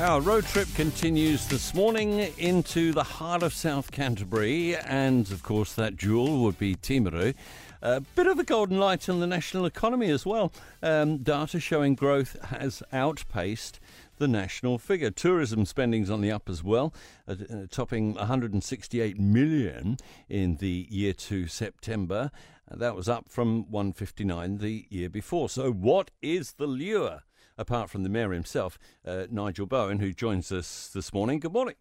Our road trip continues this morning into the heart of South Canterbury, and of course, that jewel would be Timaru. A bit of a golden light on the national economy as well. Um, data showing growth has outpaced the national figure. Tourism spending's on the up as well, uh, topping 168 million in the year to September. Uh, that was up from 159 the year before. So, what is the lure? Apart from the mayor himself, uh, Nigel Bowen, who joins us this morning. Good morning.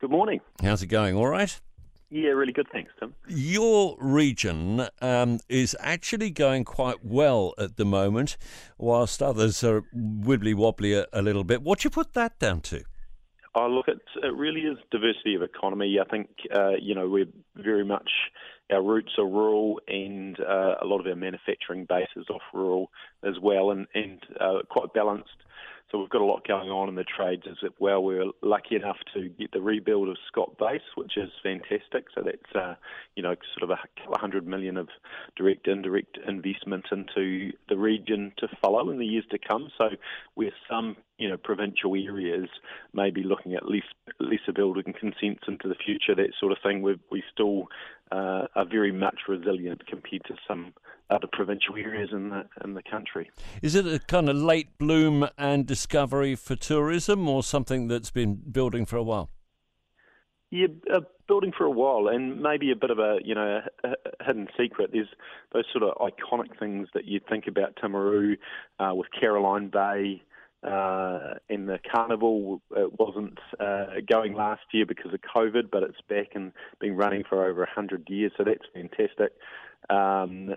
Good morning. How's it going? All right. Yeah, really good. Thanks, Tim. Your region um, is actually going quite well at the moment, whilst others are wibbly wobbly a, a little bit. What do you put that down to? Oh, look, it, it really is diversity of economy. I think, uh, you know, we're very much, our roots are rural and a lot of our manufacturing base is off rural as well and, and uh, quite balanced so we've got a lot going on in the trades as well. We were lucky enough to get the rebuild of Scott Base, which is fantastic. So that's uh, you know sort of a hundred million of direct indirect investment into the region to follow in the years to come. So where some you know provincial areas may be looking at less lesser building consents into the future, that sort of thing, we we still uh, are very much resilient compared to some other provincial areas in the in the country. Is it a kind of late bloom and discovery for tourism, or something that's been building for a while? Yeah, uh, building for a while, and maybe a bit of a you know a, a hidden secret. There's those sort of iconic things that you think about Timaru uh, with Caroline Bay. Uh, in the carnival, it wasn't uh, going last year because of COVID, but it's back and been running for over 100 years, so that's fantastic. Um,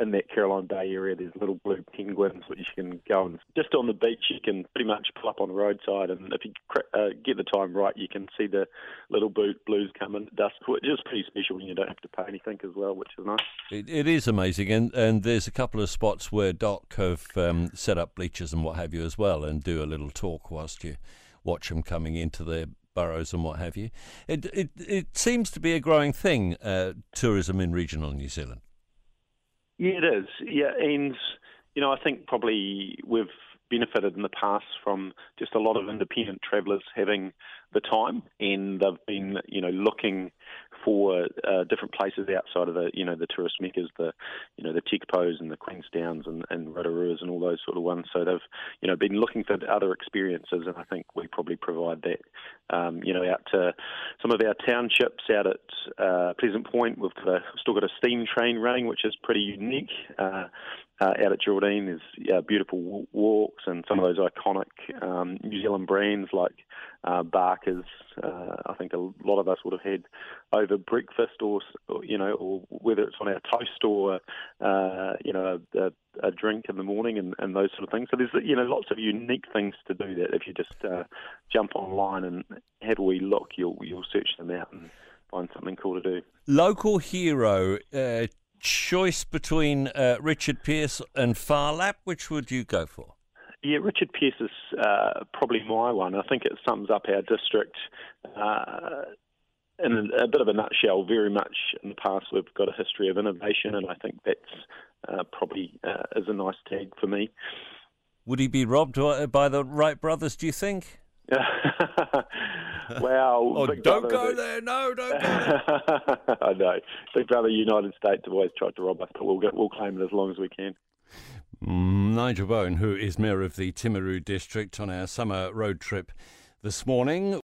in that Caroline Bay area, there's little blue penguins which you can go and just on the beach. You can pretty much pull up on the roadside, and if you uh, get the time right, you can see the little blues coming in at dusk, which is pretty special when you don't have to pay anything as well, which is nice. it, it is amazing, and and there's a couple of spots where DOC have um, set up bleachers and what have you as well, and do a little talk whilst you watch them coming into their burrows and what have you. It it it seems to be a growing thing, uh, tourism in regional New Zealand. Yeah, it is. Yeah, and you know, I think probably we've benefited in the past from just a lot of independent travellers having the time, and they've been, you know, looking for uh, different places outside of the, you know, the tourist meccas, the, you know, the Tekapos and the Queenstowns and, and Rotoruas and all those sort of ones. So they've, you know, been looking for other experiences, and I think we probably provide that. Um, you know, out to some of our townships out at uh, Pleasant Point, we've got a, still got a steam train running, which is pretty unique. Uh, uh, out at Geraldine, there's beautiful walks and some of those iconic um, New Zealand brands like uh, Barker's. Uh, I think a lot of us would have had over breakfast, or, you know, or whether it's on our toast or uh, you know a, a, drink in the morning and, and, those sort of things. So there's you know lots of unique things to do that if you just uh, jump online and have a wee look, you'll you'll search them out and find something cool to do. Local hero. Uh, choice between uh, Richard Pearse and Phar Lap, which would you go for? Yeah, Richard Pearse is uh, probably my one. I think it sums up our district uh, in a, a, bit of a nutshell. Very much in the past, we've got a history of innovation, and I think that's uh, probably uh, is a nice tag for me. Would he be robbed by the Wright brothers? Do you think? Well, oh, don't go there. No, don't go there. I know. Big Brother United States have always tried to rob us, but we'll, get, we'll claim it as long as we can. Mm, Nigel Bowen, who is Mayor of the Timaru District on our summer road trip this morning.